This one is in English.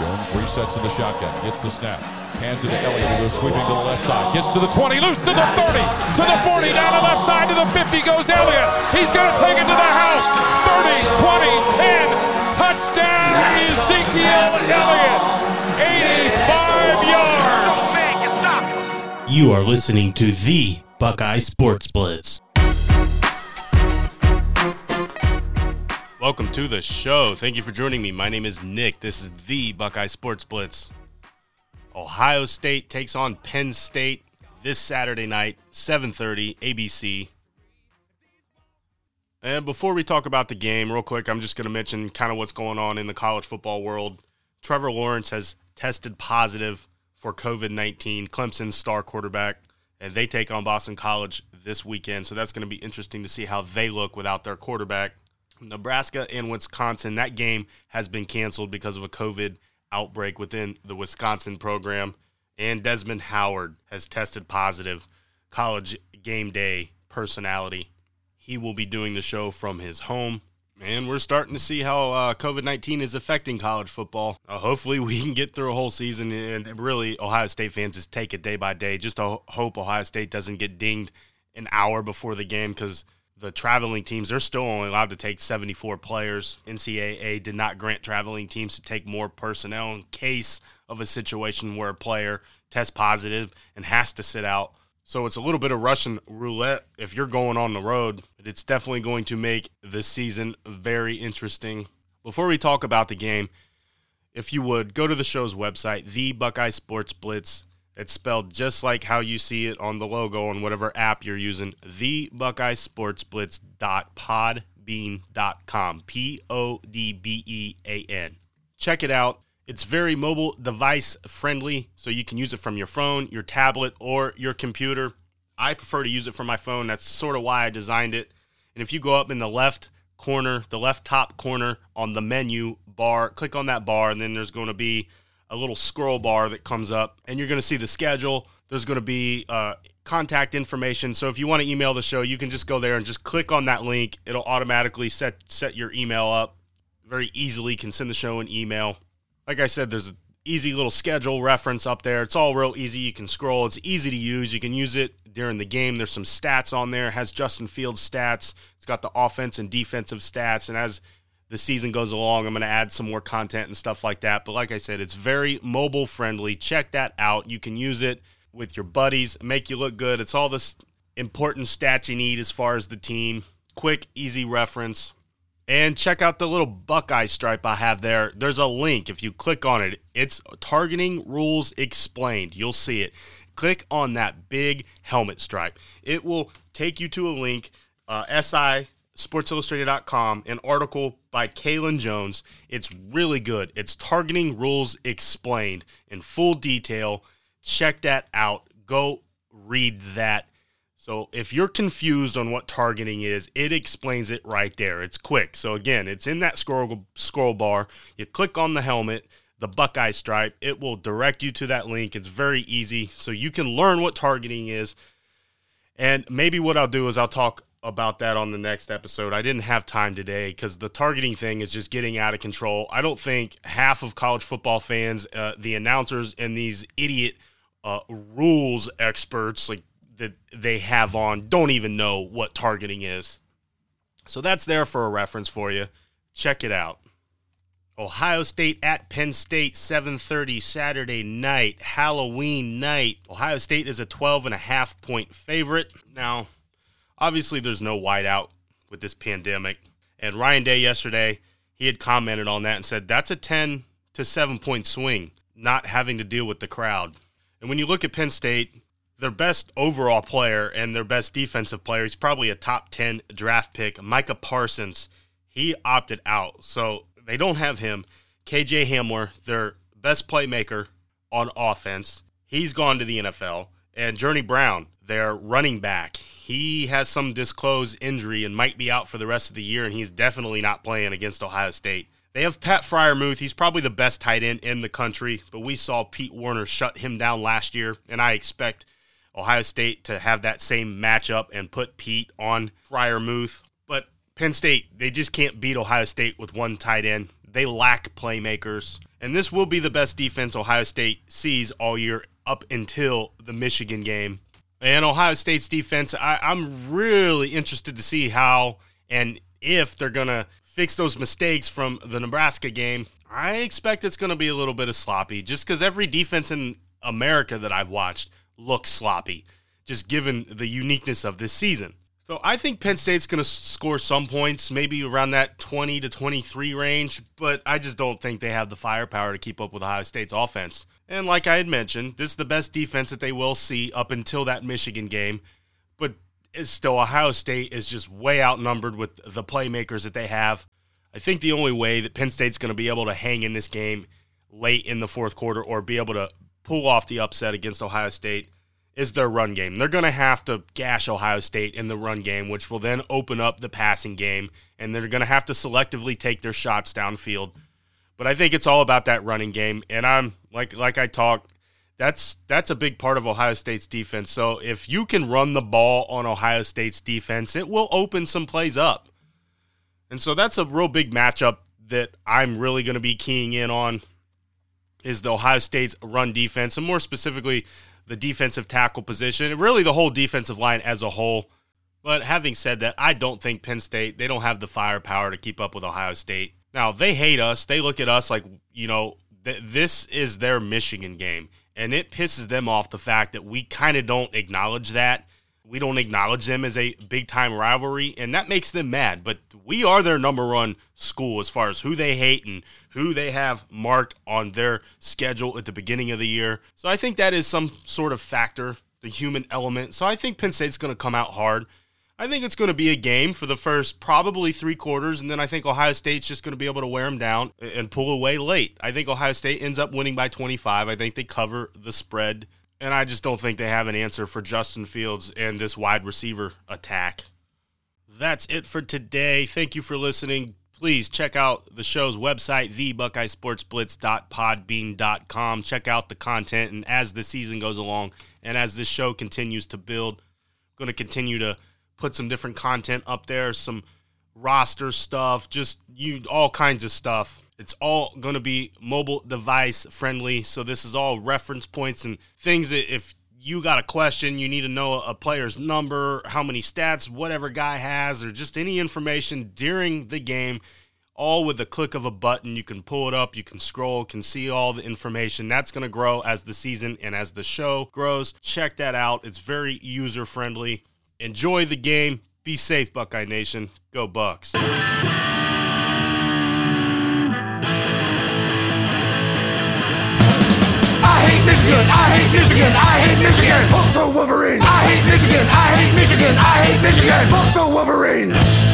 Jones resets in the shotgun, gets the snap, hands it to Elliott, who goes sweeping to the left side, gets to the 20, loose to the 30, to the 40, down the left side to the 50 goes Elliott. He's going to take it to the house. 30, 20, 10, touchdown Ezekiel Elliott. 85 yards. You are listening to the Buckeye Sports Blitz. Welcome to the show. Thank you for joining me. My name is Nick. This is the Buckeye Sports Blitz. Ohio State takes on Penn State this Saturday night, 7:30 ABC. And before we talk about the game, real quick, I'm just going to mention kind of what's going on in the college football world. Trevor Lawrence has tested positive for COVID 19, Clemson's star quarterback, and they take on Boston College this weekend. So that's going to be interesting to see how they look without their quarterback. Nebraska and Wisconsin, that game has been canceled because of a COVID outbreak within the Wisconsin program. And Desmond Howard has tested positive, college game day personality. He will be doing the show from his home. And we're starting to see how uh, COVID 19 is affecting college football. Uh, hopefully, we can get through a whole season. And really, Ohio State fans just take it day by day. Just to hope Ohio State doesn't get dinged an hour before the game because the traveling teams, they're still only allowed to take 74 players. NCAA did not grant traveling teams to take more personnel in case of a situation where a player tests positive and has to sit out. So it's a little bit of Russian roulette if you're going on the road. But it's definitely going to make this season very interesting. Before we talk about the game, if you would go to the show's website, the Buckeye Sports Blitz it's spelled just like how you see it on the logo on whatever app you're using. The Buckeye Sports Blitz dot podbean.com. P O D B E A N. Check it out. It's very mobile device friendly, so you can use it from your phone, your tablet, or your computer. I prefer to use it from my phone. That's sort of why I designed it. And if you go up in the left corner, the left top corner on the menu bar, click on that bar, and then there's going to be a little scroll bar that comes up, and you're going to see the schedule. There's going to be uh, contact information. So if you want to email the show, you can just go there and just click on that link. It'll automatically set set your email up. Very easily can send the show an email. Like I said, there's an easy little schedule reference up there. It's all real easy. You can scroll. It's easy to use. You can use it during the game. There's some stats on there. It has Justin Fields stats. It's got the offense and defensive stats, and as the season goes along, I'm going to add some more content and stuff like that. But like I said, it's very mobile friendly. Check that out. You can use it with your buddies, make you look good. It's all this important stats you need as far as the team. Quick, easy reference. And check out the little Buckeye stripe I have there. There's a link. If you click on it, it's targeting rules explained. You'll see it. Click on that big helmet stripe. It will take you to a link, uh, SI sportsillustrated.com, an article by Kalen Jones. It's really good. It's targeting rules explained in full detail. Check that out. Go read that. So if you're confused on what targeting is, it explains it right there. It's quick. So again, it's in that scroll scroll bar. You click on the helmet, the Buckeye stripe. It will direct you to that link. It's very easy. So you can learn what targeting is. And maybe what I'll do is I'll talk about that on the next episode. I didn't have time today because the targeting thing is just getting out of control. I don't think half of college football fans, uh, the announcers, and these idiot uh, rules experts like that they have on don't even know what targeting is. So that's there for a reference for you. Check it out. Ohio State at Penn State 7:30 Saturday night, Halloween night. Ohio State is a 12 and a half point favorite. Now, obviously there's no whiteout with this pandemic. And Ryan Day yesterday, he had commented on that and said that's a 10 to 7 point swing, not having to deal with the crowd. And when you look at Penn State, their best overall player and their best defensive player, he's probably a top 10 draft pick, Micah Parsons. He opted out. So they don't have him. KJ Hamler, their best playmaker on offense, he's gone to the NFL. And Journey Brown, their running back, he has some disclosed injury and might be out for the rest of the year, and he's definitely not playing against Ohio State. They have Pat Freiermuth. He's probably the best tight end in the country, but we saw Pete Werner shut him down last year, and I expect Ohio State to have that same matchup and put Pete on Freiermuth. But Penn State, they just can't beat Ohio State with one tight end. They lack playmakers. And this will be the best defense Ohio State sees all year up until the Michigan game. And Ohio State's defense, I, I'm really interested to see how and if they're going to fix those mistakes from the Nebraska game. I expect it's going to be a little bit of sloppy just because every defense in America that I've watched looks sloppy, just given the uniqueness of this season. So I think Penn State's going to score some points, maybe around that 20 to 23 range, but I just don't think they have the firepower to keep up with Ohio State's offense. And like I had mentioned, this is the best defense that they will see up until that Michigan game, but it's still Ohio State is just way outnumbered with the playmakers that they have. I think the only way that Penn State's going to be able to hang in this game late in the fourth quarter or be able to pull off the upset against Ohio State is their run game. They're going to have to gash Ohio State in the run game, which will then open up the passing game, and they're going to have to selectively take their shots downfield. But I think it's all about that running game, and I'm like like I talked. That's that's a big part of Ohio State's defense. So if you can run the ball on Ohio State's defense, it will open some plays up. And so that's a real big matchup that I'm really going to be keying in on is the Ohio State's run defense, and more specifically the defensive tackle position, and really the whole defensive line as a whole. But having said that, I don't think Penn State, they don't have the firepower to keep up with Ohio State. Now, they hate us. They look at us like, you know, th- this is their Michigan game. And it pisses them off the fact that we kind of don't acknowledge that we don't acknowledge them as a big time rivalry, and that makes them mad. But we are their number one school as far as who they hate and who they have marked on their schedule at the beginning of the year. So I think that is some sort of factor, the human element. So I think Penn State's going to come out hard. I think it's going to be a game for the first probably three quarters, and then I think Ohio State's just going to be able to wear them down and pull away late. I think Ohio State ends up winning by 25. I think they cover the spread and I just don't think they have an answer for Justin Fields and this wide receiver attack. That's it for today. Thank you for listening. Please check out the show's website, thebuckeyesportsblitz.podbean.com. Check out the content, and as the season goes along and as this show continues to build, I'm going to continue to put some different content up there, some roster stuff, just you all kinds of stuff it's all going to be mobile device friendly. So this is all reference points and things that if you got a question, you need to know a player's number, how many stats, whatever guy has, or just any information during the game, all with the click of a button. You can pull it up, you can scroll, can see all the information. That's going to grow as the season and as the show grows. Check that out. It's very user friendly. Enjoy the game. Be safe, Buckeye Nation. Go Bucks. I hate Michigan, I hate Michigan, I hate Michigan. Fuck the Wolverines. I hate Michigan, I hate Michigan, I hate Michigan. Fuck the Wolverines.